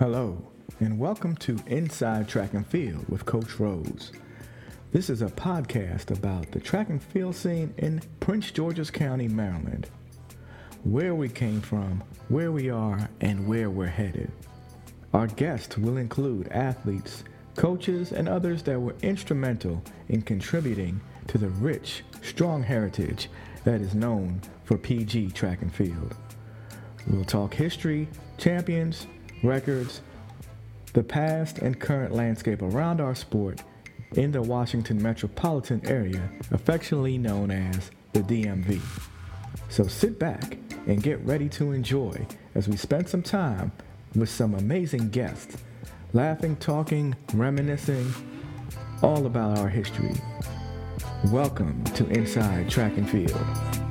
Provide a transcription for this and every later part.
Hello, and welcome to Inside Track and Field with Coach Rose. This is a podcast about the track and field scene in Prince George's County, Maryland. Where we came from, where we are, and where we're headed. Our guests will include athletes, coaches, and others that were instrumental in contributing to the rich, strong heritage that is known for PG track and field. We'll talk history, champions, records, the past and current landscape around our sport in the Washington metropolitan area, affectionately known as the DMV. So sit back and get ready to enjoy as we spend some time with some amazing guests, laughing, talking, reminiscing, all about our history. Welcome to Inside Track and Field.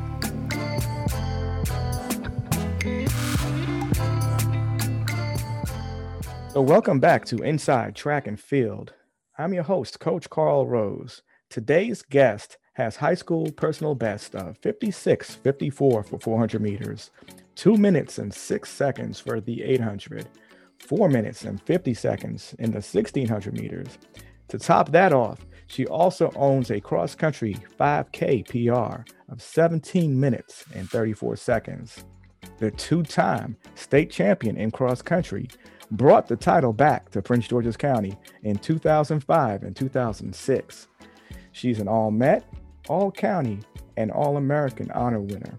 So, welcome back to Inside Track and Field. I'm your host, Coach Carl Rose. Today's guest has high school personal best of 56 54 for 400 meters, 2 minutes and 6 seconds for the 800, 4 minutes and 50 seconds in the 1600 meters. To top that off, she also owns a cross country 5K PR of 17 minutes and 34 seconds. The two time state champion in cross country brought the title back to Prince George's County in 2005 and 2006. She's an All Met, All County, and All American honor winner.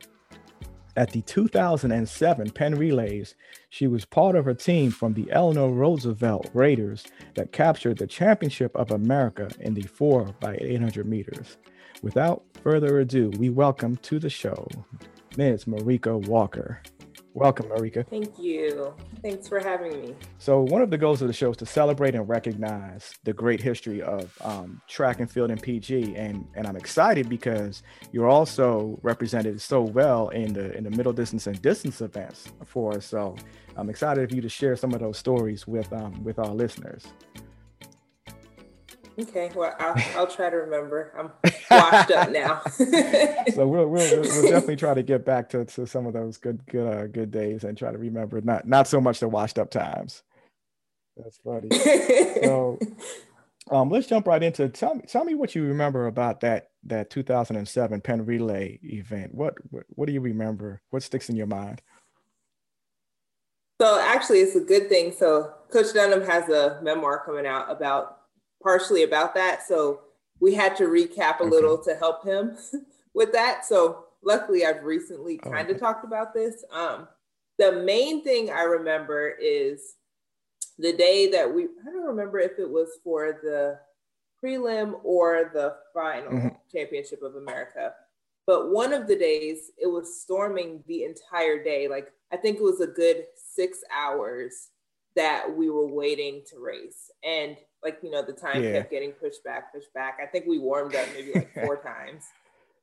At the 2007 Penn Relays, she was part of a team from the Eleanor Roosevelt Raiders that captured the Championship of America in the 4 by 800 meters. Without further ado, we welcome to the show Ms. Marika Walker. Welcome, Marika. Thank you. Thanks for having me. So, one of the goals of the show is to celebrate and recognize the great history of um, track and field and PG, and and I'm excited because you're also represented so well in the in the middle distance and distance events for us. So, I'm excited for you to share some of those stories with um, with our listeners. Okay, well, I'll, I'll try to remember. I'm washed up now. so we'll, we'll, we'll definitely try to get back to, to some of those good good uh, good days and try to remember not not so much the washed up times. That's funny. so um, let's jump right into tell me tell me what you remember about that that 2007 Penn Relay event. What, what what do you remember? What sticks in your mind? So actually, it's a good thing. So Coach Dunham has a memoir coming out about partially about that. So we had to recap a little to help him with that. So luckily, I've recently kind of okay. talked about this. Um, the main thing I remember is the day that we, I don't remember if it was for the prelim or the final mm-hmm. championship of America. But one of the days it was storming the entire day. Like I think it was a good six hours that we were waiting to race. And like you know the time yeah. kept getting pushed back pushed back i think we warmed up maybe like four times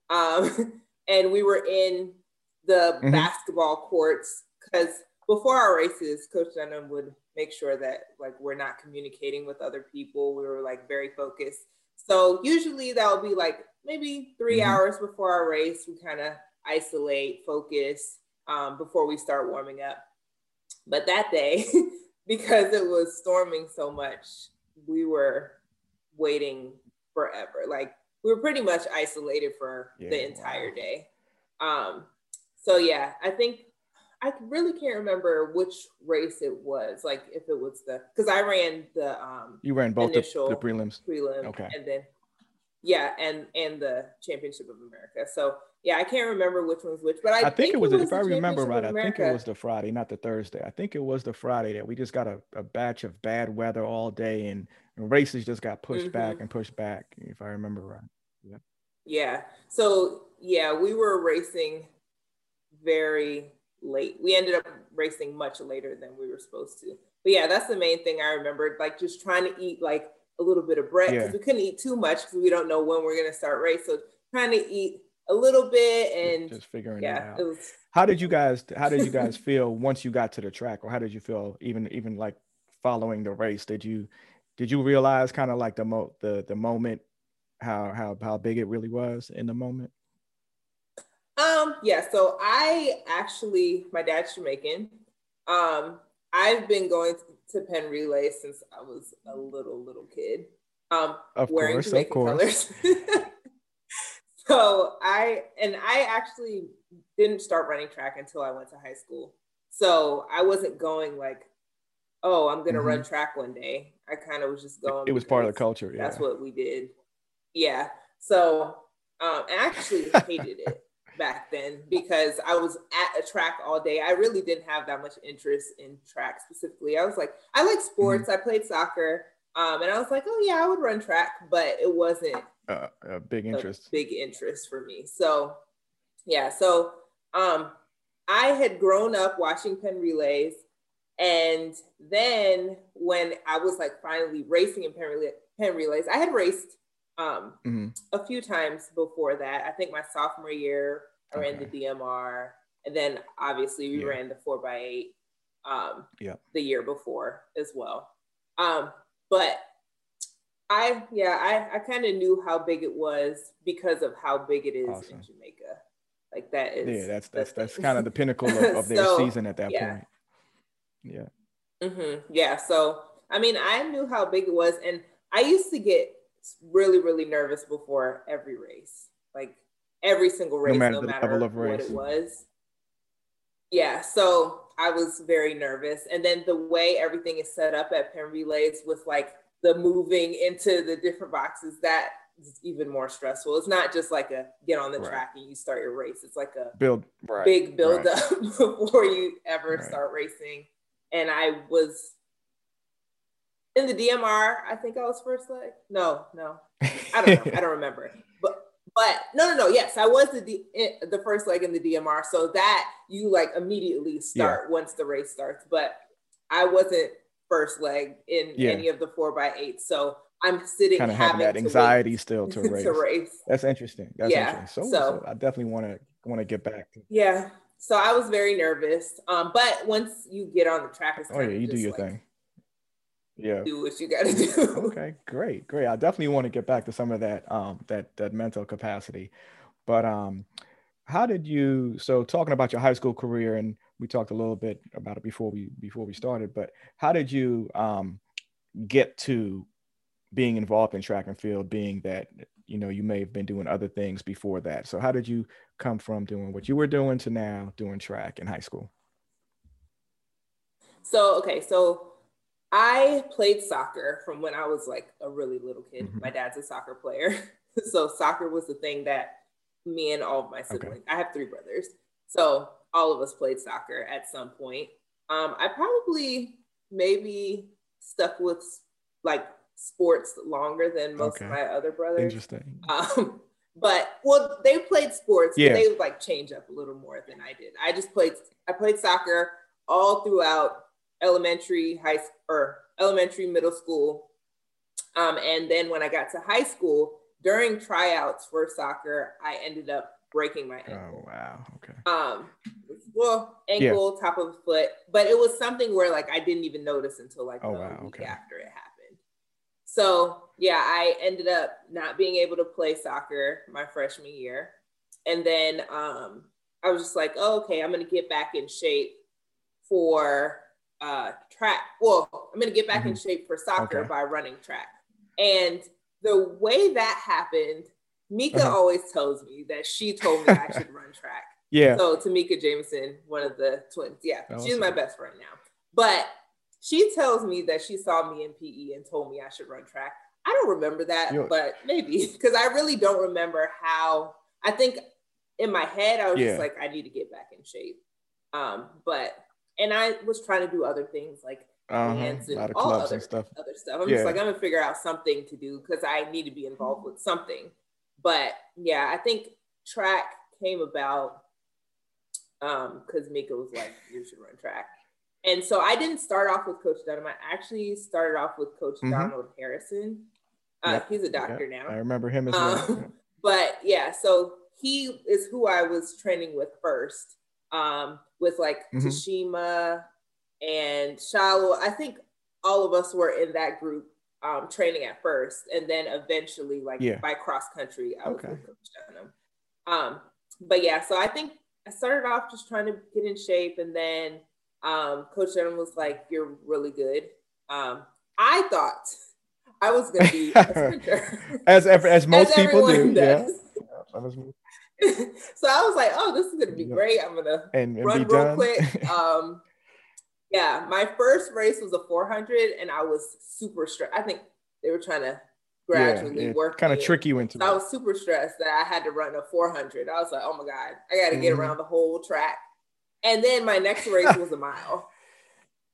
um, and we were in the mm-hmm. basketball courts because before our races coach dunham would make sure that like we're not communicating with other people we were like very focused so usually that would be like maybe 3 mm-hmm. hours before our race we kind of isolate focus um, before we start warming up but that day because it was storming so much we were waiting forever. Like we were pretty much isolated for yeah, the entire wow. day. Um, so yeah, I think I really can't remember which race it was. Like if it was the because I ran the um you ran both initial the, the prelims prelim okay and then yeah and and the championship of America. So yeah, I can't remember which one's which, but I, I think, think, it was, it was if I remember right, I think it was the Friday, not the Thursday. I think it was the Friday that we just got a, a batch of bad weather all day and, and races just got pushed mm-hmm. back and pushed back, if I remember right. Yeah. Yeah. So yeah, we were racing very late. We ended up racing much later than we were supposed to. But yeah, that's the main thing I remembered. Like just trying to eat like a little bit of bread because yeah. we couldn't eat too much because we don't know when we're gonna start race. So trying to eat a little bit and just figuring yeah, it out. It was, how did you guys how did you guys feel once you got to the track or how did you feel even even like following the race? Did you did you realize kind of like the mo the the moment how how how big it really was in the moment? Um yeah, so I actually my dad's Jamaican. Um I've been going to Penn Relay since I was a little little kid. Um, of wearing course, Jamaican of course. colors. so I and I actually didn't start running track until I went to high school. So I wasn't going like, oh, I'm gonna mm-hmm. run track one day. I kind of was just going. It was part of the culture. Yeah. That's what we did. Yeah. So um, I actually hated it back then because I was at a track all day. I really didn't have that much interest in track specifically. I was like, I like sports. Mm-hmm. I played soccer. Um, and I was like, oh yeah, I would run track, but it wasn't uh, a big interest. A big interest for me. So yeah, so um, I had grown up watching Penn relays, and then when I was like finally racing in Penn, relay, Penn relays, I had raced um, mm-hmm. a few times before that. I think my sophomore year, I okay. ran the DMR, and then obviously we yeah. ran the four by eight um, yeah. the year before as well. Um, but I yeah, I, I kind of knew how big it was because of how big it is awesome. in Jamaica. Like that is yeah, that's that's that's kind of the pinnacle of, of their so, season at that yeah. point. Yeah. Mm-hmm. Yeah. So I mean, I knew how big it was, and I used to get really really nervous before every race, like every single race, no matter, no matter what race. it was. Yeah. So I was very nervous. And then the way everything is set up at Penn Relays with like the moving into the different boxes, that is even more stressful. It's not just like a get on the right. track and you start your race. It's like a build right. big build right. up before you ever start racing. And I was in the DMR, I think I was first leg. No, no. I don't know. I don't remember. But but no, no, no. Yes, I was the D, the first leg in the DMR, so that you like immediately start yeah. once the race starts. But I wasn't first leg in yeah. any of the four by eight, so I'm sitting kind of having that anxiety still to race. to race. That's interesting. That's yeah. interesting. So, so, so I definitely want to want to get back. To- yeah. So I was very nervous. Um, but once you get on the track, oh yeah, you do your like, thing yeah do what you got to do okay great great i definitely want to get back to some of that um that that mental capacity but um how did you so talking about your high school career and we talked a little bit about it before we before we started but how did you um get to being involved in track and field being that you know you may have been doing other things before that so how did you come from doing what you were doing to now doing track in high school so okay so I played soccer from when I was like a really little kid. Mm-hmm. My dad's a soccer player. so soccer was the thing that me and all of my siblings, okay. I have three brothers. So all of us played soccer at some point. Um, I probably maybe stuck with like sports longer than most okay. of my other brothers. Interesting. Um, but well, they played sports, yeah. they would like change up a little more than I did. I just played I played soccer all throughout elementary, high or elementary, middle school. Um, and then when I got to high school, during tryouts for soccer, I ended up breaking my ankle. Oh wow. Okay. Um, well, ankle, yeah. top of foot, but it was something where like I didn't even notice until like oh, wow. week okay. after it happened. So yeah, I ended up not being able to play soccer my freshman year, and then um, I was just like, oh, okay, I'm gonna get back in shape for uh, track. Well, I'm going to get back mm-hmm. in shape for soccer okay. by running track. And the way that happened, Mika uh-huh. always tells me that she told me I should run track. Yeah. So Tamika Jameson, one of the twins, yeah, she's my best friend now. But she tells me that she saw me in PE and told me I should run track. I don't remember that, You're... but maybe because I really don't remember how. I think in my head I was yeah. just like, I need to get back in shape. Um, but and I was trying to do other things like uh-huh. dance and all other stuff. Other stuff. I'm yeah. just like I'm gonna figure out something to do because I need to be involved with something. But yeah, I think track came about um because Mika was like, you should run track. And so I didn't start off with Coach Dunham. I actually started off with Coach mm-hmm. Donald Harrison. Uh, yep. He's a doctor yep. now. I remember him as well. Um, but yeah, so he is who I was training with first um, with like mm-hmm. Tashima and Shallow. I think all of us were in that group um, training at first, and then eventually, like yeah. by cross country, I was okay. with Coach Dunham. Um, but yeah, so I think I started off just trying to get in shape, and then Um, Coach Dunham was like, "You're really good." Um, I thought I was going to be a sprinter, as as most as people do. Does. Yeah. so I was like, "Oh, this is going to be great. I'm going to run real done. quick." Um, yeah, my first race was a 400, and I was super stressed. I think they were trying to gradually yeah, work. Kind of trick you into. So I was super stressed that I had to run a 400. I was like, "Oh my god, I got to get mm-hmm. around the whole track." And then my next race was a mile,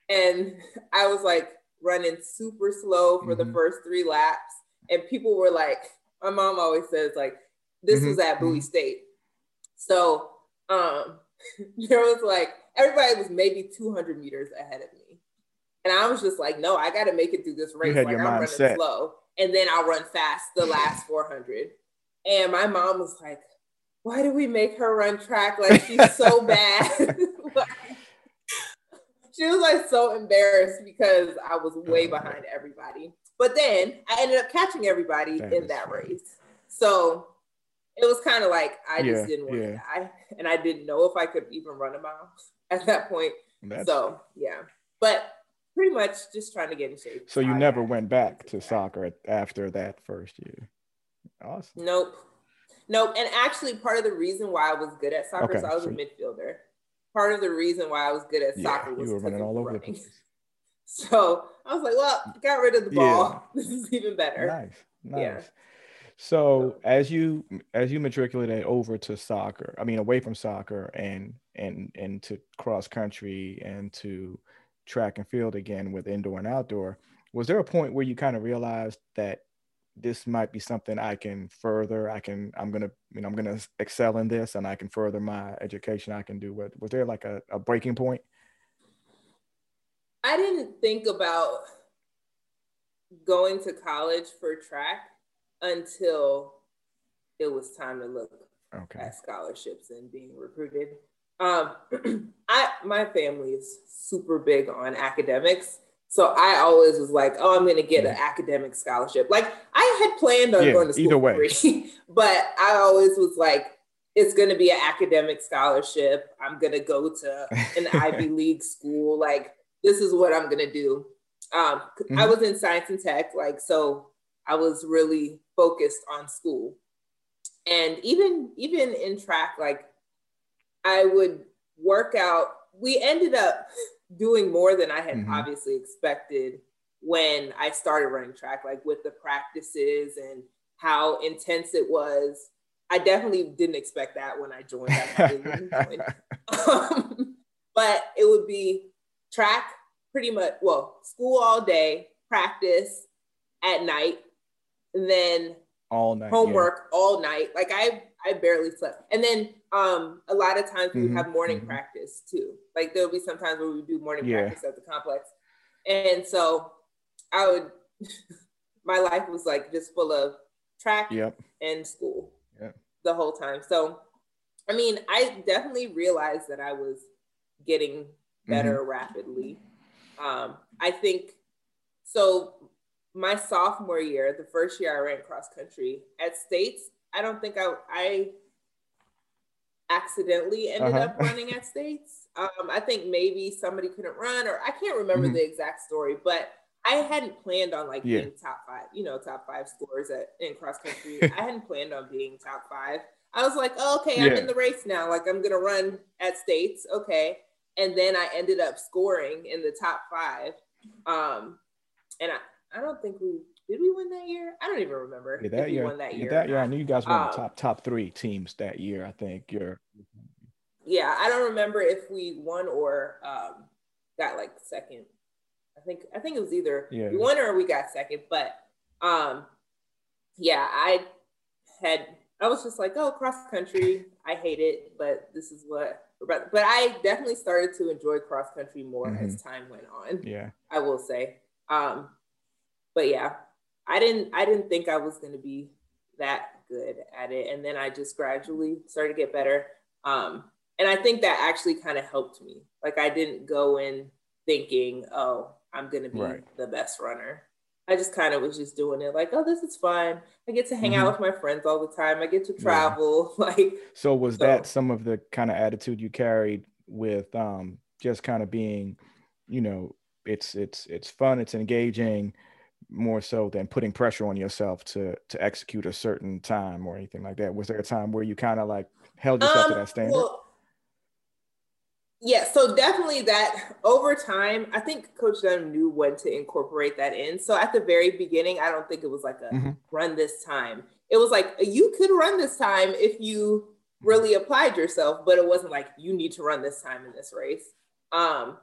and I was like running super slow for mm-hmm. the first three laps, and people were like, "My mom always says like this mm-hmm. was at Bowie mm-hmm. State," so um, there was like everybody was maybe 200 meters ahead of me. And I was just like, no, I got to make it through this race. Like I'm running set. slow. And then I'll run fast the last 400. And my mom was like, why do we make her run track? Like she's so bad. like, she was like so embarrassed because I was way oh, behind everybody. But then I ended up catching everybody that in that funny. race. So it was kind of like I just didn't want yeah. to die. And I didn't know if I could even run a mile at that point. That's... So yeah, but pretty much just trying to get in shape. So you never went back to soccer after that first year. Awesome. Nope. Nope. And actually, part of the reason why I was good at soccer, okay, so I was so... a midfielder. Part of the reason why I was good at soccer yeah, was you were running all over running. the place. So I was like, well, got rid of the ball. Yeah. This is even better. Nice. Nice. Yeah. So as you as you matriculated over to soccer, I mean away from soccer and and and to cross country and to track and field again with indoor and outdoor, was there a point where you kind of realized that this might be something I can further, I can I'm gonna you know I'm gonna excel in this and I can further my education I can do what was there like a, a breaking point? I didn't think about going to college for track until it was time to look okay. at scholarships and being recruited. Um, I my family is super big on academics, so I always was like, "Oh, I'm going to get an academic scholarship." Like I had planned on yeah, going to school either way. free, but I always was like, "It's going to be an academic scholarship. I'm going to go to an Ivy League school. Like this is what I'm going to do." Um, mm-hmm. I was in science and tech, like so. I was really focused on school. And even even in track, like I would work out. We ended up doing more than I had mm-hmm. obviously expected when I started running track, like with the practices and how intense it was. I definitely didn't expect that when I joined. I um, but it would be track pretty much, well, school all day, practice at night, and then all night homework yeah. all night. Like I I barely slept. And then um a lot of times we mm-hmm. have morning mm-hmm. practice too. Like there'll be sometimes where we do morning yeah. practice at the complex. And so I would my life was like just full of track yep. and school yep. the whole time. So I mean, I definitely realized that I was getting better mm-hmm. rapidly. Um, I think so my sophomore year, the first year I ran cross country at States, I don't think I I accidentally ended uh-huh. up running at States. Um, I think maybe somebody couldn't run, or I can't remember mm-hmm. the exact story, but I hadn't planned on like yeah. being top five, you know, top five scores at in cross country. I hadn't planned on being top five. I was like, oh, okay, yeah. I'm in the race now. Like I'm gonna run at States, okay. And then I ended up scoring in the top five. Um, and I, I don't think we did we win that year? I don't even remember. Yeah, that year. that year. That year, I knew you guys were um, the top top three teams that year. I think you're. Yeah, I don't remember if we won or um, got like second. I think I think it was either yeah. we won or we got second. But um, yeah, I had I was just like, oh, cross country, I hate it, but this is what. But but I definitely started to enjoy cross country more mm-hmm. as time went on. Yeah, I will say. Um, but yeah, I didn't I didn't think I was going to be that good at it, and then I just gradually started to get better. Um, and I think that actually kind of helped me. Like I didn't go in thinking, oh, I'm going to be right. the best runner. I just kind of was just doing it like, oh, this is fun. I get to hang mm-hmm. out with my friends all the time. I get to travel. Yeah. like So was so. that some of the kind of attitude you carried with um just kind of being, you know, it's it's it's fun, it's engaging more so than putting pressure on yourself to to execute a certain time or anything like that. Was there a time where you kind of like held yourself um, to that standard? Well, yeah, so definitely that over time, I think Coach Dunham knew when to incorporate that in. So at the very beginning, I don't think it was like a mm-hmm. run this time. It was like you could run this time if you really applied yourself, but it wasn't like you need to run this time in this race. Um,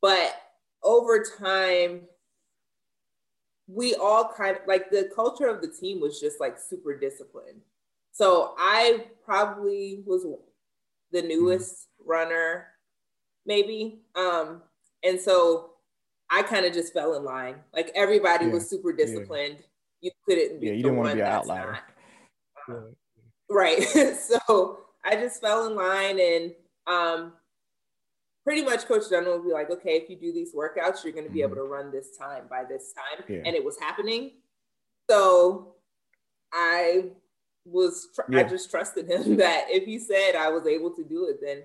but over time, we all kind of like the culture of the team was just like super disciplined. So I probably was the mm-hmm. newest runner, maybe. Um, and so I kind of just fell in line. Like everybody yeah. was super disciplined. Yeah. You couldn't be. Yeah, you didn't want to be an outlier. Not, right. so I just fell in line and um, pretty much Coach Dunham would be like, okay, if you do these workouts, you're going to be mm-hmm. able to run this time by this time. Yeah. And it was happening. So I was, tr- yeah. I just trusted him that if he said I was able to do it, then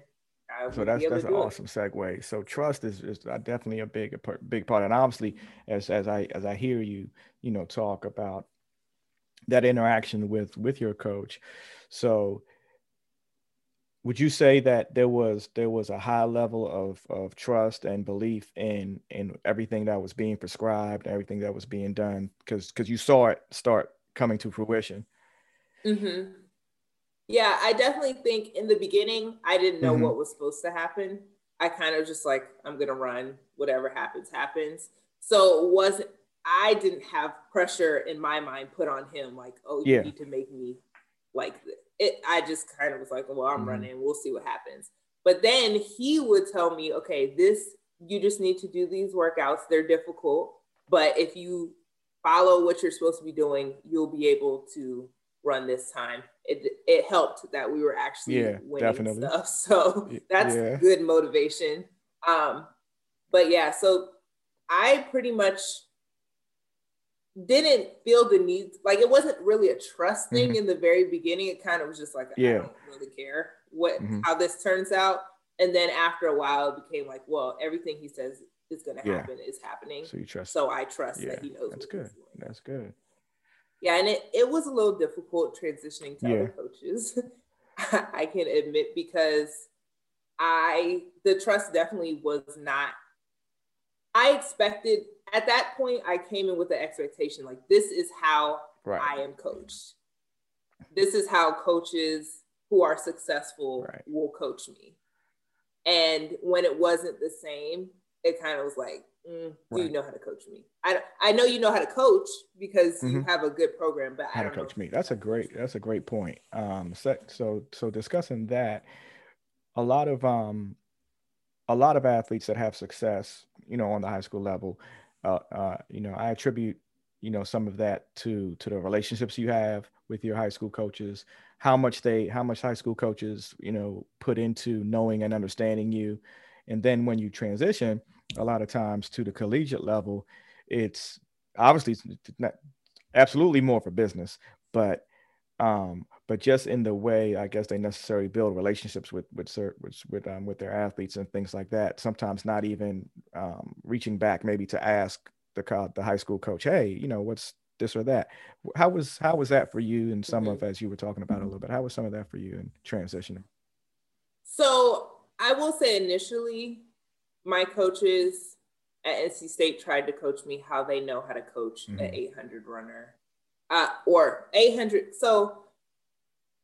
I so that's that's an awesome it. segue. So trust is, is definitely a big a big part, and obviously, as as I as I hear you, you know, talk about that interaction with with your coach, so would you say that there was there was a high level of of trust and belief in in everything that was being prescribed everything that was being done because because you saw it start coming to fruition mm-hmm. yeah i definitely think in the beginning i didn't know mm-hmm. what was supposed to happen i kind of just like i'm gonna run whatever happens happens so it wasn't i didn't have pressure in my mind put on him like oh you yeah. need to make me like this it, I just kind of was like, well, I'm mm-hmm. running. We'll see what happens. But then he would tell me, okay, this, you just need to do these workouts. They're difficult, but if you follow what you're supposed to be doing, you'll be able to run this time. It, it helped that we were actually yeah, winning definitely. stuff. So that's yeah. good motivation. Um, but yeah, so I pretty much didn't feel the need like it wasn't really a trust thing mm-hmm. in the very beginning it kind of was just like yeah. i don't really care what mm-hmm. how this turns out and then after a while it became like well everything he says is going to happen is happening so you trust so i trust yeah. that he knows that's good that's good yeah and it, it was a little difficult transitioning to yeah. other coaches i can admit because i the trust definitely was not i expected at that point, I came in with the expectation like, this is how right. I am coached. This is how coaches who are successful right. will coach me. And when it wasn't the same, it kind of was like, mm, do right. you know how to coach me? I, I know you know how to coach because mm-hmm. you have a good program, but how to coach me. That's a great that's a great point. Um, so so so discussing that, a lot of um, a lot of athletes that have success, you know, on the high school level, uh, uh, you know, I attribute, you know, some of that to to the relationships you have with your high school coaches, how much they, how much high school coaches, you know, put into knowing and understanding you, and then when you transition, a lot of times to the collegiate level, it's obviously it's not absolutely more for business, but um, but just in the way I guess they necessarily build relationships with with with with, um, with their athletes and things like that. Sometimes not even um, reaching back maybe to ask the the high school coach, hey, you know, what's this or that. How was how was that for you? And some mm-hmm. of as you were talking about a little bit, how was some of that for you in transitioning? So I will say initially, my coaches at NC State tried to coach me how they know how to coach mm-hmm. an 800 runner uh, or 800. So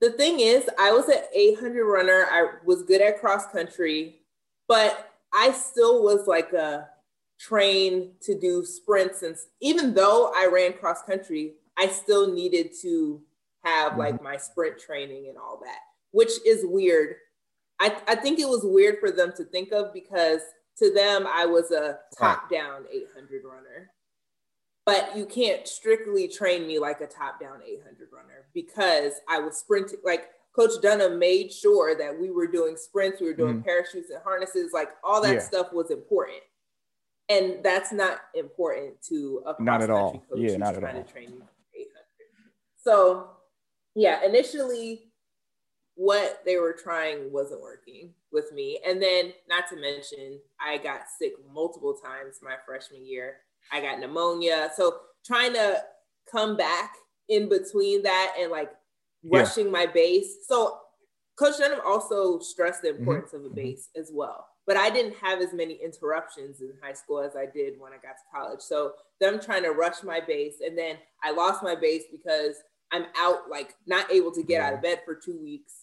the thing is, I was an 800 runner. I was good at cross country, but I still was like a trained to do sprints. And even though I ran cross country, I still needed to have mm-hmm. like my sprint training and all that, which is weird. I, I think it was weird for them to think of because to them, I was a top down 800 runner but you can't strictly train me like a top down 800 runner because I was sprinting. Like Coach Dunham made sure that we were doing sprints, we were doing mm parachutes and harnesses, like all that yeah. stuff was important. And that's not important to a not at all. Coach yeah, not at all. To train you 800. So, yeah, initially what they were trying wasn't working with me. And then, not to mention, I got sick multiple times my freshman year. I got pneumonia. So, trying to come back in between that and like rushing yeah. my base. So, Coach Dunham also stressed the mm-hmm. importance mm-hmm. of a base as well. But I didn't have as many interruptions in high school as I did when I got to college. So, them trying to rush my base. And then I lost my base because I'm out, like not able to get out of bed for two weeks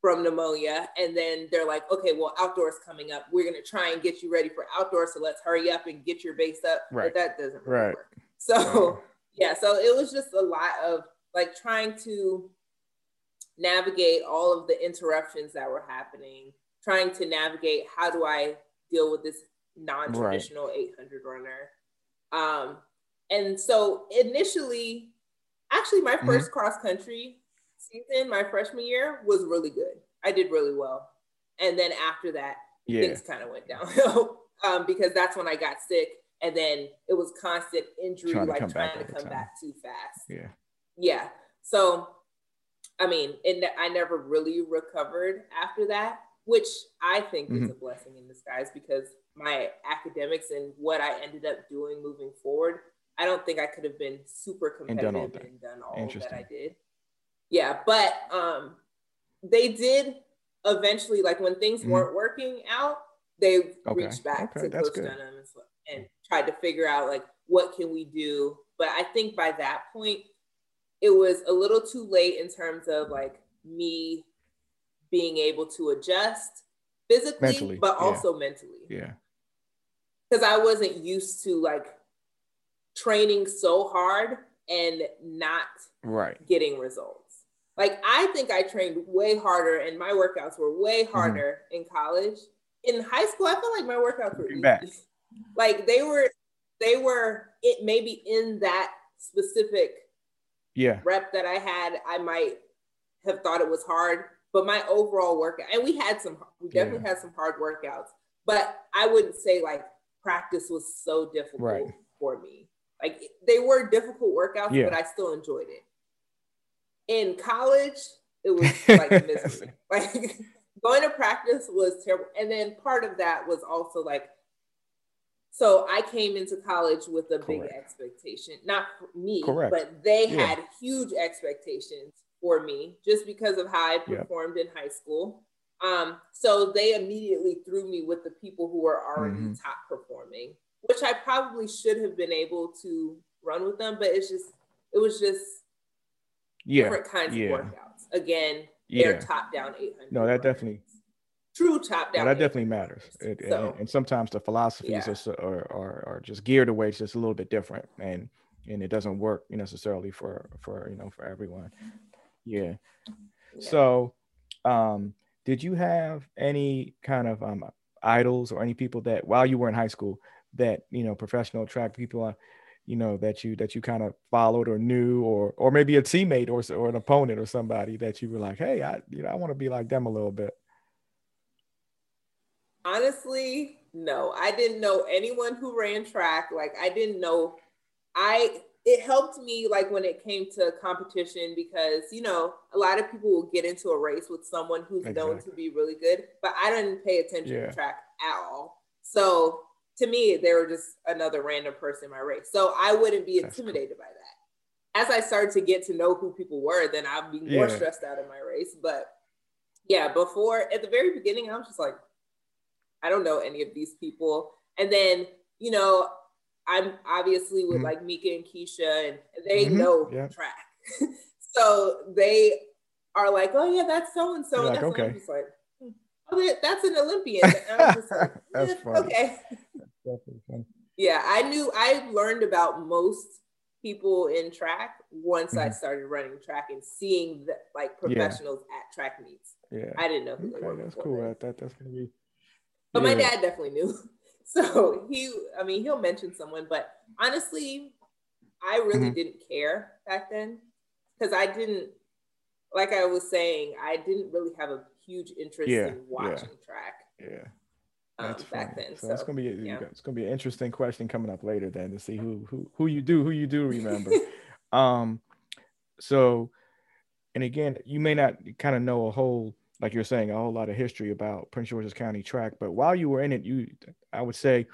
from pneumonia. And then they're like, okay, well, outdoors coming up. We're going to try and get you ready for outdoors. So let's hurry up and get your base up. Right. But that doesn't really right. work. So, yeah, so it was just a lot of like trying to navigate all of the interruptions that were happening, trying to navigate how do I deal with this non traditional right. 800 runner. Um, and so initially, actually, my 1st mm-hmm. cross country season, my freshman year, was really good. I did really well. And then after that, yeah. things kind of went downhill um, because that's when I got sick. And then it was constant injury, trying like trying to come back too fast. Yeah. Yeah. So, I mean, and I never really recovered after that, which I think mm-hmm. is a blessing in disguise because my academics and what I ended up doing moving forward, I don't think I could have been super competitive and done all that, done all that I did yeah, but um, they did eventually, like when things mm-hmm. weren't working out, they okay. reached back okay, to Coach Dunham and tried to figure out like what can we do. But I think by that point, it was a little too late in terms of like me being able to adjust physically, mentally, but also yeah. mentally. Yeah. Because I wasn't used to like training so hard and not right getting results. Like I think I trained way harder and my workouts were way mm-hmm. harder mm-hmm. in college. In high school, I felt like my workouts were easy. Like they were, they were it maybe in that specific yeah rep that I had, I might have thought it was hard. But my overall workout, and we had some, we definitely yeah. had some hard workouts, but I wouldn't say like practice was so difficult right. for me. Like they were difficult workouts, yeah. but I still enjoyed it in college, it was like misery. like going to practice was terrible. And then part of that was also like, so I came into college with a Correct. big expectation, not me, Correct. but they yeah. had huge expectations for me just because of how I performed yep. in high school. Um, so they immediately threw me with the people who were already mm-hmm. top performing, which I probably should have been able to run with them, but it's just, it was just yeah. different kinds yeah. of workouts. Again, yeah. they're top down 800. No, that definitely true top down. No, that definitely matters. It, so, and, and, sometimes the philosophies yeah. are, are, are just geared away it's just a little bit different, and and it doesn't work necessarily for for you know for everyone. Yeah. yeah. So, um, did you have any kind of um idols or any people that while you were in high school that you know professional track people you know that you that you kind of followed or knew or or maybe a teammate or or an opponent or somebody that you were like hey i you know i want to be like them a little bit. Honestly no. I didn't know anyone who ran track. Like i didn't know. I it helped me like when it came to competition because you know a lot of people will get into a race with someone who's exactly. known to be really good but i didn't pay attention yeah. to track at all. So to me, they were just another random person in my race. So I wouldn't be intimidated by that. As I started to get to know who people were, then I'd be more yeah. stressed out in my race. But yeah, before at the very beginning, I was just like, I don't know any of these people. And then, you know, I'm obviously with mm-hmm. like Mika and Keisha, and they mm-hmm. know yeah. track. so they are like, oh yeah, that's so and so. Like, okay. just like, oh, that's an Olympian. Like, that's eh. Okay. Yeah, I knew I learned about most people in track once mm-hmm. I started running track and seeing the, like professionals yeah. at track meets. Yeah, I didn't know who okay, they were. That's cool. That, that that's gonna be. But yeah. my dad definitely knew. So he, I mean, he'll mention someone, but honestly, I really mm-hmm. didn't care back then because I didn't, like I was saying, I didn't really have a huge interest yeah. in watching track. Yeah um, back then. So, so, it's gonna be yeah. it's gonna be an interesting question coming up later then to see who who who you do who you do remember. um, so and again, you may not kind of know a whole, like you're saying, a whole lot of history about Prince George's County track, but while you were in it, you, I would say,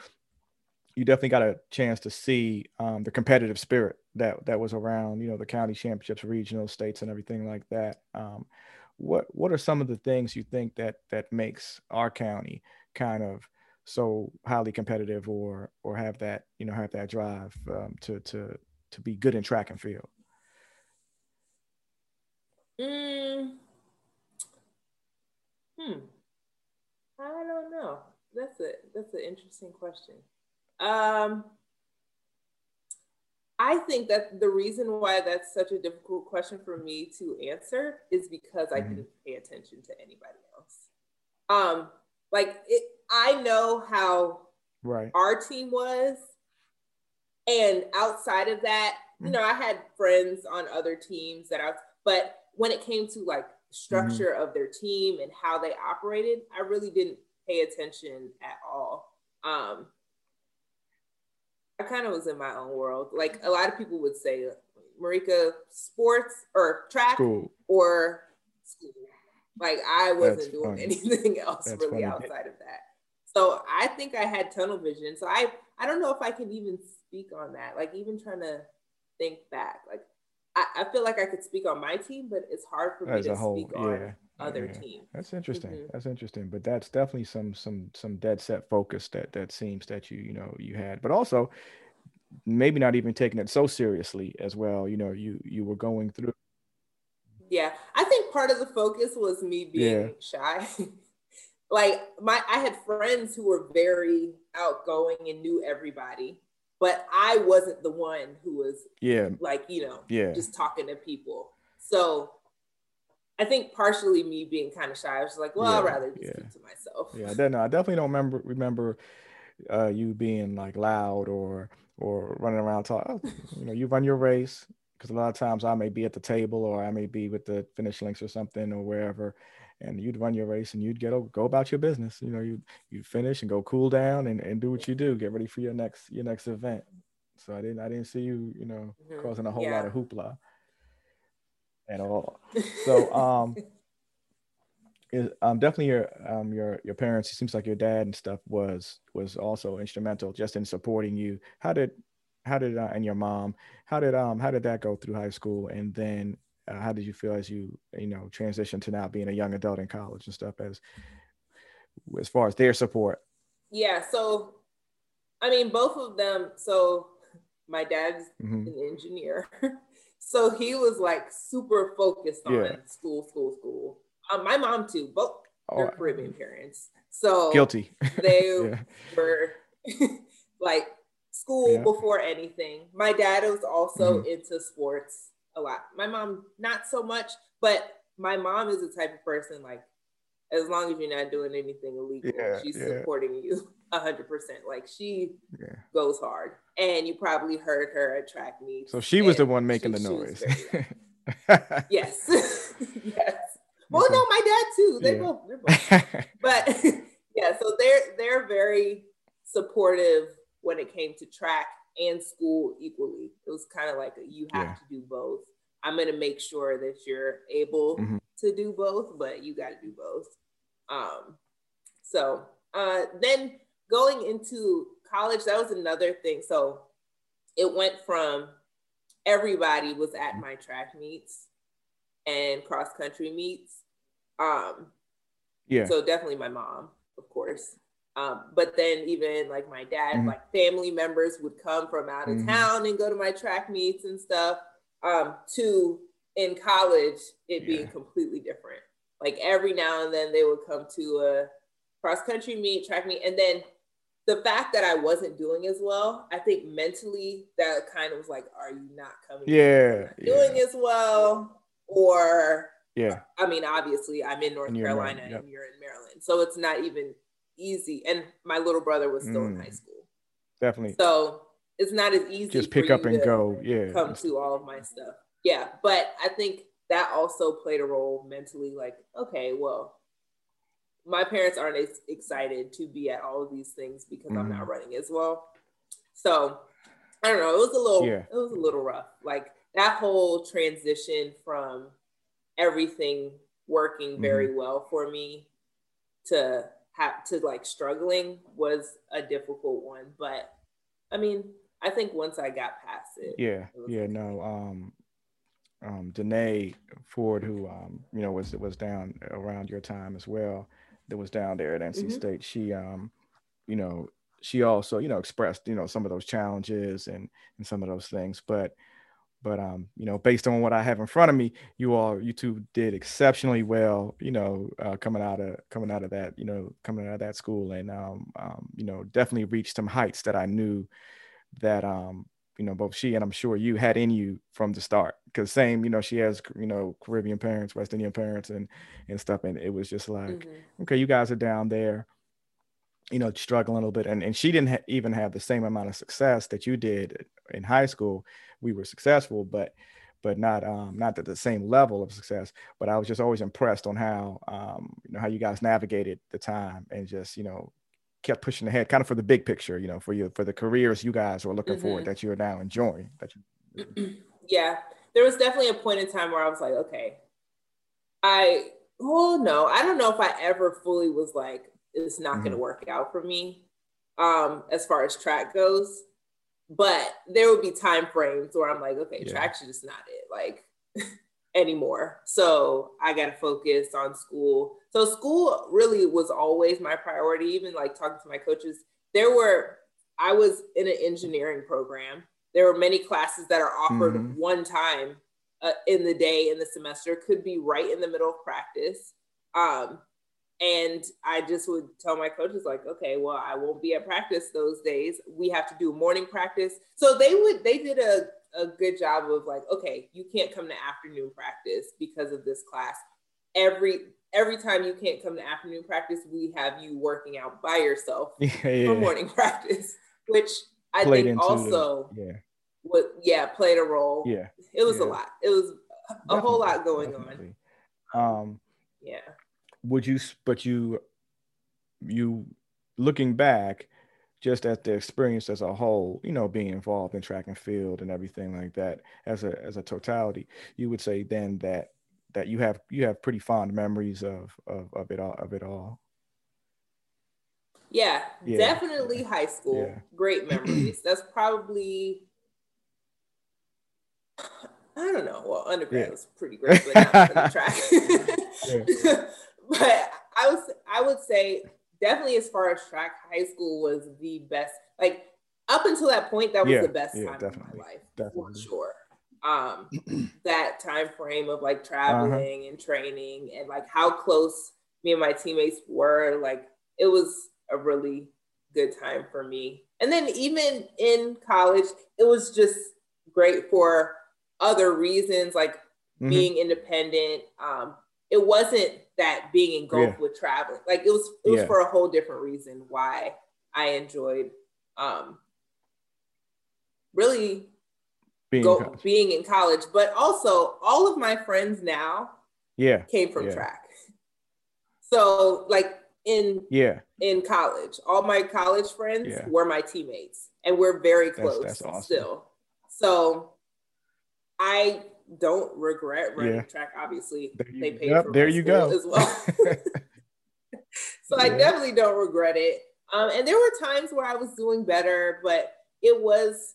you definitely got a chance to see um, the competitive spirit that that was around, you know, the county championships, regional states, and everything like that. Um, what what are some of the things you think that that makes our county kind of so highly competitive, or or have that you know have that drive um, to to to be good in track and field? Mm. Hmm. I don't know. That's a that's an interesting question. Um, I think that the reason why that's such a difficult question for me to answer is because mm-hmm. I didn't pay attention to anybody else. Um, like it, I know how right our team was, and outside of that, mm-hmm. you know, I had friends on other teams that I was, but when it came to like structure mm-hmm. of their team and how they operated, I really didn't pay attention at all. Um, I kind of was in my own world. Like a lot of people would say, Marika, sports or track school. or school. Like I wasn't That's doing funny. anything else That's really funny. outside of that. So I think I had tunnel vision. So I I don't know if I can even speak on that. Like even trying to think back. Like I, I feel like I could speak on my team, but it's hard for As me to whole, speak yeah. on other yeah. teams. That's interesting. Mm-hmm. That's interesting. But that's definitely some some some dead set focus that that seems that you you know you had. But also maybe not even taking it so seriously as well. You know, you you were going through. Yeah, I think part of the focus was me being yeah. shy. like my I had friends who were very outgoing and knew everybody, but I wasn't the one who was yeah like you know yeah just talking to people. So I think partially me being kind of shy. I was like, well, yeah, I'd rather just yeah. keep to myself. Yeah, I, I definitely don't remember remember uh, you being like loud or or running around talking. Oh, you know, you run your race because a lot of times I may be at the table or I may be with the finish links or something or wherever, and you'd run your race and you'd get go about your business. You know, you you finish and go cool down and, and do what you do. Get ready for your next your next event. So I didn't I didn't see you you know mm-hmm. causing a whole yeah. lot of hoopla at all. So um. Is, um, definitely your um, your your parents. It seems like your dad and stuff was was also instrumental just in supporting you. How did how did uh, and your mom how did um how did that go through high school and then uh, how did you feel as you you know transition to now being a young adult in college and stuff as as far as their support yeah so i mean both of them so my dad's mm-hmm. an engineer so he was like super focused on yeah. school school school um, my mom too both oh, caribbean parents so guilty they yeah. were like school yeah. before anything. My dad was also mm-hmm. into sports a lot. My mom, not so much, but my mom is the type of person like, as long as you're not doing anything illegal, yeah, she's yeah. supporting you a hundred percent. Like she goes hard, and you probably heard her at track meets. So she was the one making she, the noise. yes, yes. Well, no, my dad too. They both, they're both. but yeah, so they're they're very supportive when it came to track and school equally. It was kind of like a, you have yeah. to do both. I'm going to make sure that you're able mm-hmm. to do both, but you got to do both. Um, so uh, then going into college, that was another thing. So it went from everybody was at my track meets and cross country meets. Um, yeah. So definitely my mom, of course. Um, but then even like my dad, mm-hmm. like family members would come from out of mm-hmm. town and go to my track meets and stuff. Um, to in college, it yeah. being completely different. Like every now and then they would come to a cross country meet, track meet, and then the fact that I wasn't doing as well, I think mentally that kind of was like, are you not coming? Yeah, not doing yeah. as well, or yeah. I mean, obviously, I'm in North Carolina yep. and you're in Maryland, so it's not even easy. And my little brother was still mm, in high mm. school. Definitely. So it's not as easy. Just pick up and go. Yeah. Come to all of my stuff. Yeah. But I think that also played a role mentally. Like, okay, well, my parents aren't as excited to be at all of these things because mm. I'm not mm. running as well. So I don't know. It was a little. Yeah. It was a little rough. Like that whole transition from everything working very mm-hmm. well for me to have to like struggling was a difficult one. But I mean, I think once I got past it. Yeah. It yeah. No. Um, um, Danae Ford, who um, you know was was down around your time as well, that was down there at NC mm-hmm. State. She, um, you know, she also you know expressed you know some of those challenges and and some of those things, but but um, you know, based on what I have in front of me, you all you two did exceptionally well. You know, uh, coming out of coming out of that, you know, coming out of that school, and um, um, you know, definitely reached some heights that I knew that um, you know, both she and I'm sure you had in you from the start. Because same, you know, she has you know Caribbean parents, West Indian parents, and and stuff, and it was just like, mm-hmm. okay, you guys are down there you know, struggling a little bit. And, and she didn't ha- even have the same amount of success that you did in high school. We were successful, but but not um, not at the same level of success. But I was just always impressed on how um, you know how you guys navigated the time and just you know kept pushing ahead, kind of for the big picture, you know, for you for the careers you guys were looking mm-hmm. forward that you're now enjoying. That you. Yeah, there was definitely a point in time where I was like, okay, I oh no, I don't know if I ever fully was like, it's not mm-hmm. going to work out for me um, as far as track goes. But there will be time frames where I'm like, okay, yeah. track's just not it, like anymore. So I got to focus on school. So school really was always my priority. Even like talking to my coaches, there were I was in an engineering program. There were many classes that are offered mm-hmm. one time uh, in the day in the semester. Could be right in the middle of practice. Um, and I just would tell my coaches, like, okay, well, I won't be at practice those days. We have to do morning practice. So they would, they did a, a good job of like, okay, you can't come to afternoon practice because of this class. Every every time you can't come to afternoon practice, we have you working out by yourself yeah, yeah. for morning practice, which I played think also the, yeah. What yeah, played a role. Yeah. It was yeah. a lot. It was a definitely, whole lot going definitely. on. Um yeah would you but you you looking back just at the experience as a whole you know being involved in track and field and everything like that as a as a totality you would say then that that you have you have pretty fond memories of of, of it all of it all yeah, yeah. definitely high school yeah. great memories that's probably I don't know. Well, undergrad yeah. was pretty great, but not for the track. but I was I would say definitely as far as track, high school was the best. Like up until that point, that was yeah, the best yeah, time definitely, of my life definitely. for sure. Um, that time frame of like traveling uh-huh. and training and like how close me and my teammates were, like it was a really good time for me. And then even in college, it was just great for other reasons, like mm-hmm. being independent, um, it wasn't that being engulfed yeah. with traveling. Like it was it was yeah. for a whole different reason why I enjoyed um really being, go, in being in college. But also all of my friends now yeah came from yeah. track. So like in yeah in college, all my college friends were my teammates and we're very close that's, that's awesome. still. So I don't regret running yeah. track. Obviously, you, they paid yep, for there you go as well. so yeah. I definitely don't regret it. Um, and there were times where I was doing better, but it was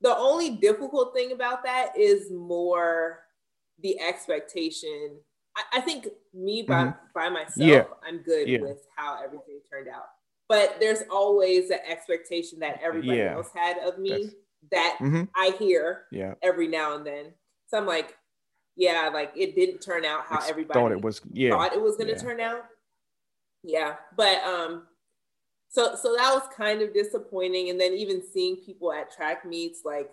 the only difficult thing about that is more the expectation. I, I think me by mm-hmm. by myself, yeah. I'm good with how everything turned out. But there's always the expectation that everybody else had of me. That's that mm-hmm. I hear yeah. every now and then. So I'm like, yeah, like it didn't turn out how it's everybody thought it was. Yeah, thought it was going to yeah. turn out. Yeah, but um, so so that was kind of disappointing. And then even seeing people at track meets, like,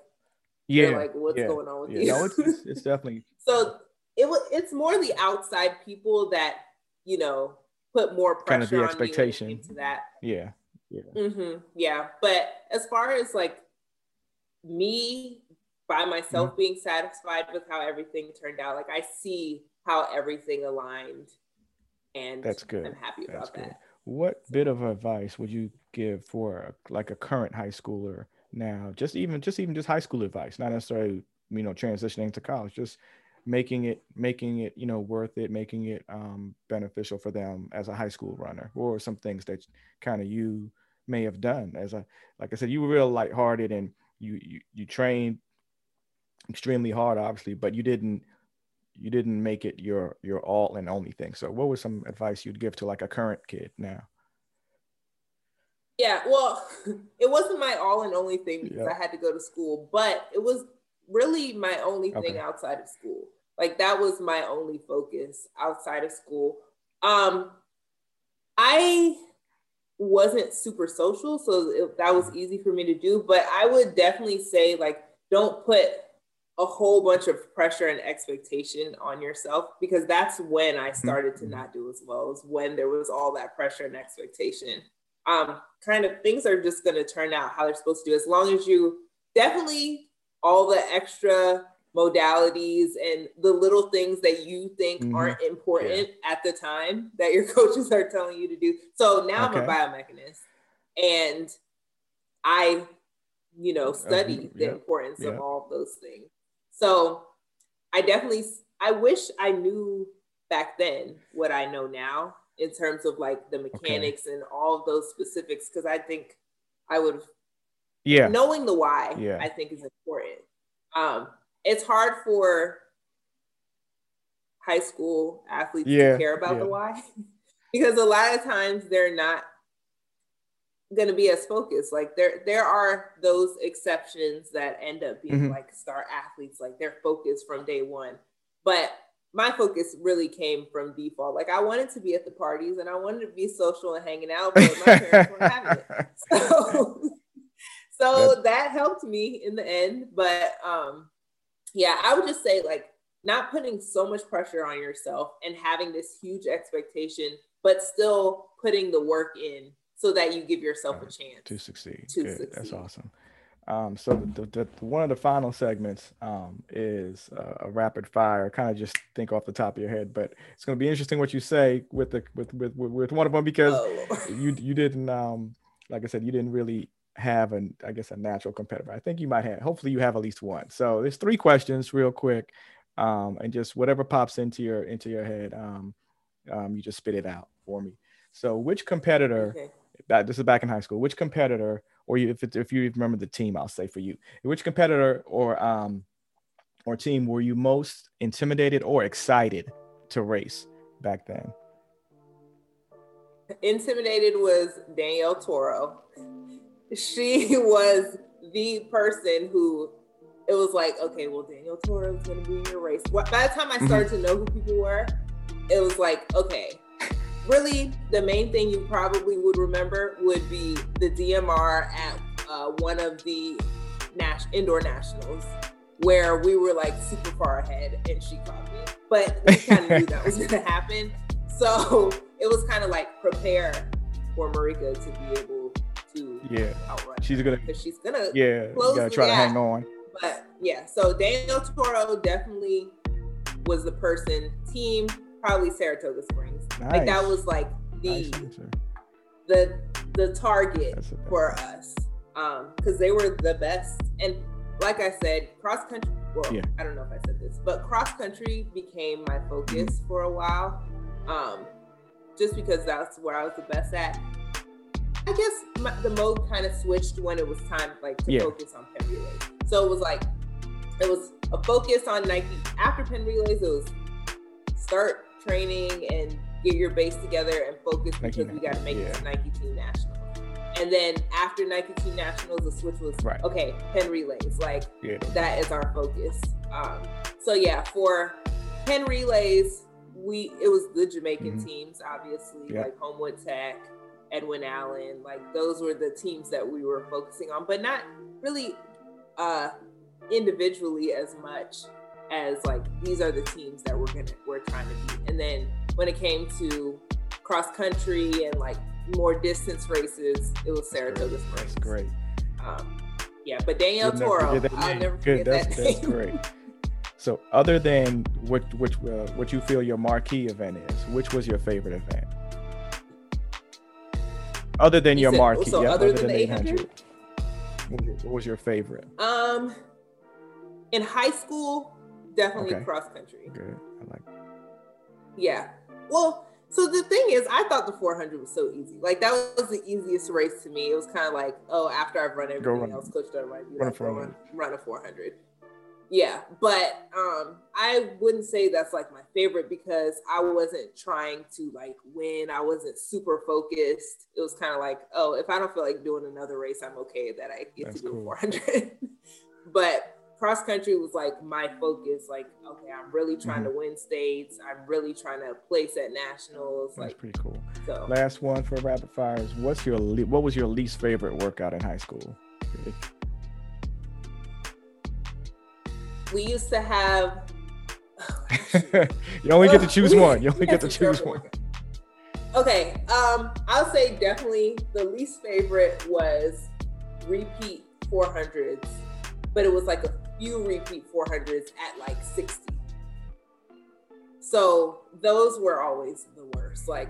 yeah, like what's yeah. going on with yeah. you? No, it's, it's definitely so it was. It's more the outside people that you know put more pressure kind of the expectation into that. Yeah. Yeah. Mm-hmm. Yeah. But as far as like me by myself mm-hmm. being satisfied with how everything turned out. Like I see how everything aligned, and that's good. I'm happy that's about good. that. What bit of advice would you give for like a current high schooler now? Just even just even just high school advice, not necessarily you know transitioning to college. Just making it making it you know worth it making it um, beneficial for them as a high school runner or some things that kind of you may have done as a like i said you were real lighthearted and you you, you trained extremely hard obviously but you didn't you didn't make it your your all and only thing so what was some advice you'd give to like a current kid now yeah well it wasn't my all and only thing because yep. i had to go to school but it was really my only thing okay. outside of school like that was my only focus outside of school. Um, I wasn't super social, so it, that was easy for me to do. But I would definitely say like don't put a whole bunch of pressure and expectation on yourself because that's when I started to mm-hmm. not do as well. As when there was all that pressure and expectation. Um, kind of things are just going to turn out how they're supposed to do as long as you definitely all the extra modalities and the little things that you think mm-hmm. aren't important yeah. at the time that your coaches are telling you to do. So now okay. I'm a biomechanist and I, you know, study the importance of all those things. So I definitely, I wish I knew back then what I know now in terms of like the mechanics okay. and all of those specifics because I think I would have yeah knowing the why yeah. I think is important. Um, it's hard for high school athletes yeah, to care about yeah. the why because a lot of times they're not going to be as focused like there there are those exceptions that end up being mm-hmm. like star athletes like they're focused from day one but my focus really came from default like i wanted to be at the parties and i wanted to be social and hanging out but my parents weren't having it so so that helped me in the end but um yeah, I would just say like not putting so much pressure on yourself and having this huge expectation, but still putting the work in so that you give yourself a chance to succeed. To Good. Succeed. That's awesome. Um, so the, the, the, one of the final segments um, is uh, a rapid fire. Kind of just think off the top of your head, but it's going to be interesting what you say with the with with with, one of them because oh. you you didn't um, like I said you didn't really have an I guess a natural competitor. I think you might have. Hopefully, you have at least one. So there's three questions, real quick, um, and just whatever pops into your into your head, um, um, you just spit it out for me. So which competitor? Okay. That, this is back in high school. Which competitor, or you, if it's, if you remember the team, I'll say for you, which competitor or um or team were you most intimidated or excited to race back then? Intimidated was Danielle Toro she was the person who it was like, okay, well, Danielle Toro is going to be in your race. By the time I mm-hmm. started to know who people were, it was like, okay, really, the main thing you probably would remember would be the DMR at uh, one of the indoor nationals where we were like super far ahead and she caught me. But we kind of knew that was going to happen. So it was kind of like prepare for Marika to be able yeah. Outrun she's gonna she's gonna yeah close gotta try to hang on. But yeah so Danielle Toro definitely was the person team probably Saratoga Springs. Nice. like that was like the nice the the target for us um because they were the best. And like I said cross country well yeah. I don't know if I said this but cross country became my focus mm-hmm. for a while um just because that's where I was the best at I guess my, the mode kind of switched when it was time like to yeah. focus on Penn relays. So it was like it was a focus on Nike. After Penn relays, it was start training and get your base together and focus Nike because we got to make yeah. it to Nike Team National. And then after Nike Team Nationals, the switch was right. okay, Penn relays. Like yeah. that is our focus. Um, so yeah, for Penn relays, we it was the Jamaican mm-hmm. teams, obviously, like Holmwood Tech, Edwin Allen. Like those were the teams that we were focusing on, but not really uh, individually as much as like these are the teams that we're gonna we're trying to beat. And then when it came to cross country and like more distance races, it was Saratoga Springs. That's great. Um, yeah, but Danielle Toro, I'll never forget Good. That's, that that's great. So, other than which which uh, what you feel your marquee event is, which was your favorite event? Other than your said, marquee, so yeah, other, other than, than 800? What was, your, what was your favorite? Um, in high school, definitely okay. cross country. Good. I like. Yeah. Well, so the thing is, I thought the 400 was so easy. Like that was the easiest race to me. It was kind of like, oh, after I've run everything run, else, Coach Dunn might be run, like, run, run a 400. Yeah, but um, I wouldn't say that's like my favorite because I wasn't trying to like win. I wasn't super focused. It was kind of like, oh, if I don't feel like doing another race, I'm okay that I get that's to do cool. 400. but cross country was like my focus. Like, okay, I'm really trying mm-hmm. to win states. I'm really trying to place at nationals. That's like, pretty cool. So. Last one for rapid fires. What's your what was your least favorite workout in high school? We used to have. you only get to choose one. You only get to choose one. Okay, um, I'll say definitely the least favorite was repeat 400s, but it was like a few repeat 400s at like 60. So those were always the worst. Like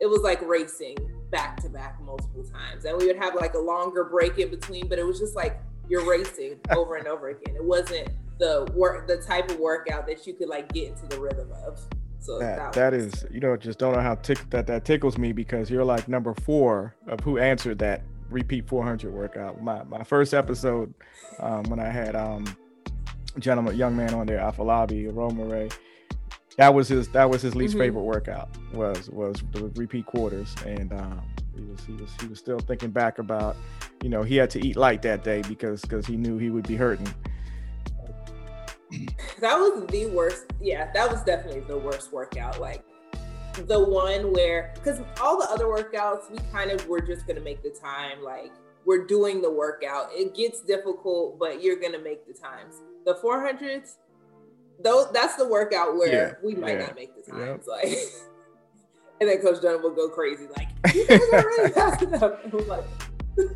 it was like racing back to back multiple times. And we would have like a longer break in between, but it was just like you're racing over and over again. It wasn't the work the type of workout that you could like get into the rhythm of. So that, that, that is, you know, just don't know how tick that that tickles me because you're like number four of who answered that repeat 400 workout. My my first episode um, when I had um gentleman young man on there, Afolabi Romare. That was his that was his least mm-hmm. favorite workout was was the repeat quarters and um, he was he was he was still thinking back about you know he had to eat light that day because because he knew he would be hurting that was the worst. Yeah, that was definitely the worst workout. Like the one where, because all the other workouts, we kind of were just gonna make the time. Like we're doing the workout. It gets difficult, but you're gonna make the times. The 400s, those that's the workout where yeah, we might yeah, not make the times. Like, and then Coach Dunn will go crazy, like, you guys are really fast enough. Like,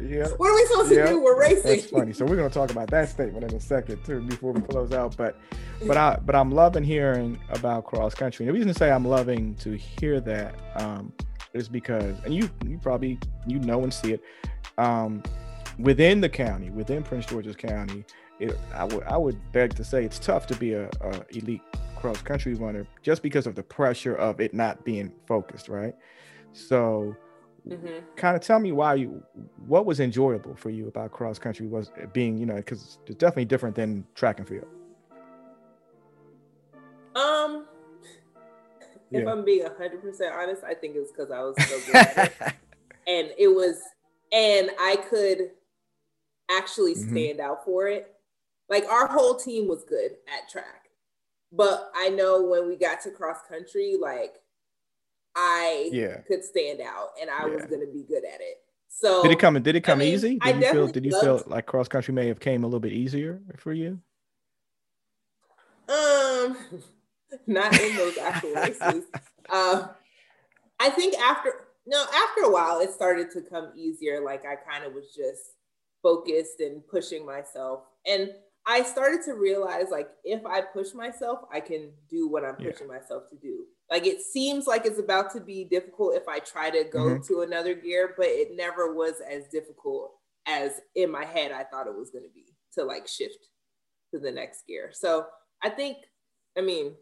yeah. What are we supposed to do? We're racing. That's funny. So we're gonna talk about that statement in a second too, before we close out. But but I but I'm loving hearing about cross country. And the reason to say I'm loving to hear that um, is because and you you probably you know and see it um, within the county, within Prince George's County. It, I would I would beg to say it's tough to be a, a elite cross country runner just because of the pressure of it not being focused, right? So Mm-hmm. Kind of tell me why you, what was enjoyable for you about cross country was being, you know, because it's definitely different than track and field. Um, if yeah. I'm being hundred percent honest, I think it was because I was so good at it, and it was, and I could actually mm-hmm. stand mm-hmm. out for it. Like our whole team was good at track, but I know when we got to cross country, like I yeah. could stand out and I yeah. was going to be good at it. So did it come? Did it come I mean, easy? Did I you feel? Did you feel like cross country may have came a little bit easier for you? Um, not in those actual races. Uh, I think after no, after a while, it started to come easier. Like I kind of was just focused and pushing myself, and I started to realize like if I push myself, I can do what I'm pushing yeah. myself to do. Like it seems like it's about to be difficult if I try to go mm-hmm. to another gear, but it never was as difficult as in my head I thought it was going to be to like shift to the next gear. So I think, I mean,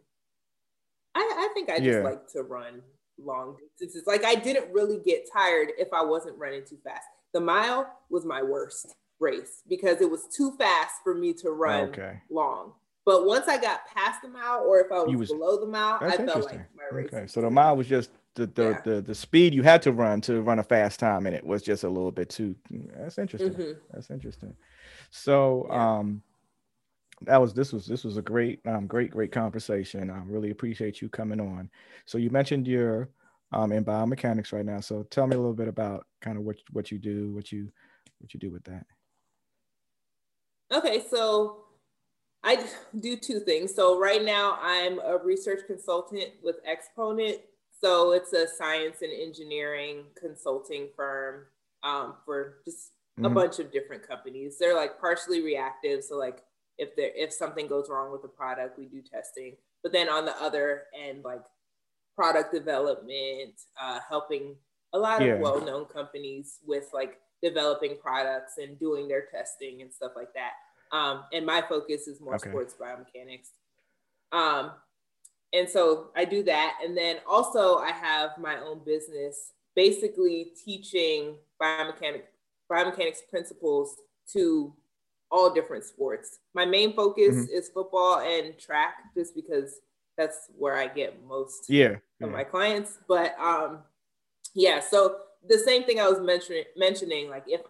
I, I think I just yeah. like to run long distances. Like I didn't really get tired if I wasn't running too fast. The mile was my worst race because it was too fast for me to run okay. long. But once I got past the mile, or if I was, was below the mile, I felt like my race. Okay, so the mile was just the the, yeah. the, the speed you had to run to run a fast time, and it was just a little bit too. That's interesting. Mm-hmm. That's interesting. So, yeah. um, that was this was this was a great um great great conversation. I really appreciate you coming on. So you mentioned you're um in biomechanics right now. So tell me a little bit about kind of what what you do, what you what you do with that. Okay, so I do two things. So right now I'm a research consultant with Exponent. So it's a science and engineering consulting firm um, for just mm-hmm. a bunch of different companies. They're like partially reactive. So like if there if something goes wrong with the product, we do testing. But then on the other end, like product development, uh, helping a lot yeah. of well-known companies with like developing products and doing their testing and stuff like that. Um, and my focus is more okay. sports biomechanics. Um, and so I do that. And then also I have my own business, basically teaching biomechanics, biomechanics principles to all different sports. My main focus mm-hmm. is football and track, just because that's where I get most yeah, of yeah. my clients. But um, yeah, so the same thing I was mentioning, mentioning, like if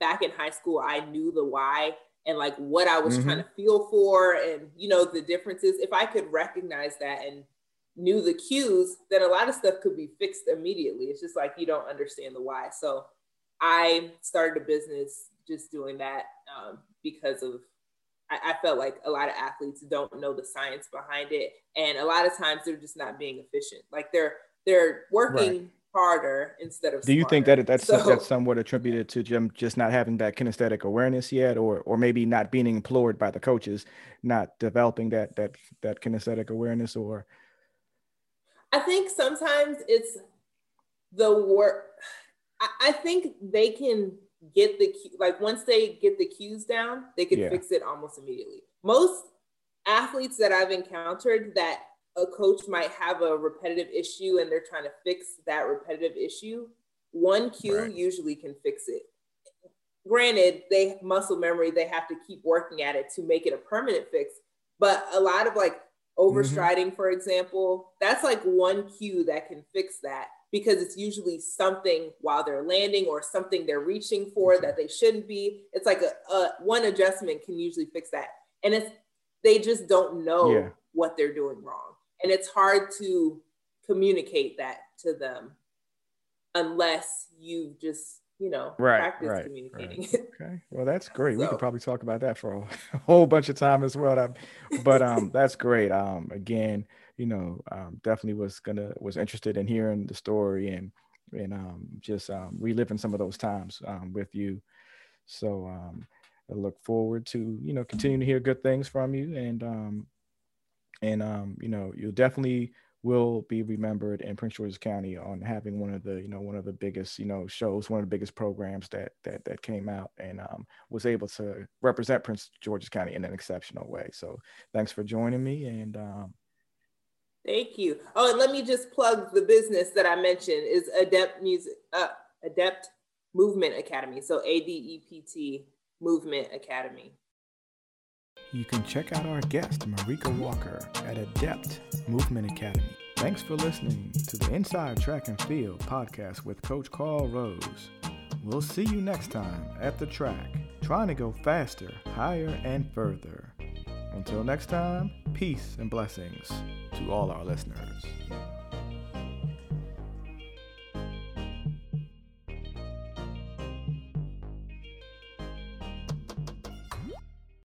back in high school I knew the why and like what I was mm-hmm. trying to feel for and you know the differences, if I could recognize that and knew the cues, then a lot of stuff could be fixed immediately. It's just like you don't understand the why. So I started a business just doing that um, because of I, I, felt like a lot of athletes don't know the science behind it, and a lot of times they're just not being efficient. Like they're they're working right. Harder instead of. Do you think that that's so, that's somewhat attributed to Jim just not having that kinesthetic awareness yet, or or maybe not being employed by the coaches, not developing that that that kinesthetic awareness, or? I think sometimes it's the work. I think they can get the like once they get the cues down, they can yeah. fix it almost immediately. Most athletes that I've encountered that a coach might have a repetitive issue and they're trying to fix that repetitive issue, one cue right. usually can fix it. Granted, they muscle memory, they have to keep working at it to make it a permanent fix. But a lot of like overstriding, mm-hmm. for example, that's like one cue that can fix that because it's usually something while they're landing or something they're reaching for that they shouldn't be. It's like a, a one adjustment can usually fix that. And it's they just don't know yeah. what they're doing wrong. And it's hard to communicate that to them unless you just, you know, right, practice right, communicating. Right. Okay. Well, that's great. So. We could probably talk about that for a whole bunch of time as well. But um that's great. Um again, you know, um, definitely was gonna was interested in hearing the story and and um, just um, reliving some of those times um, with you. So um, I look forward to you know continuing to hear good things from you and um, and um, you know you definitely will be remembered in Prince George's County on having one of the you know one of the biggest you know shows, one of the biggest programs that that that came out and um, was able to represent Prince George's County in an exceptional way. So thanks for joining me and um, Thank you. Oh, and let me just plug the business that I mentioned is Adept Music, uh, Adept Movement Academy. So A D E P T Movement Academy. You can check out our guest, Marika Walker, at Adept Movement Academy. Thanks for listening to the Inside Track and Field podcast with Coach Carl Rose. We'll see you next time at the track, trying to go faster, higher, and further. Until next time, peace and blessings to all our listeners.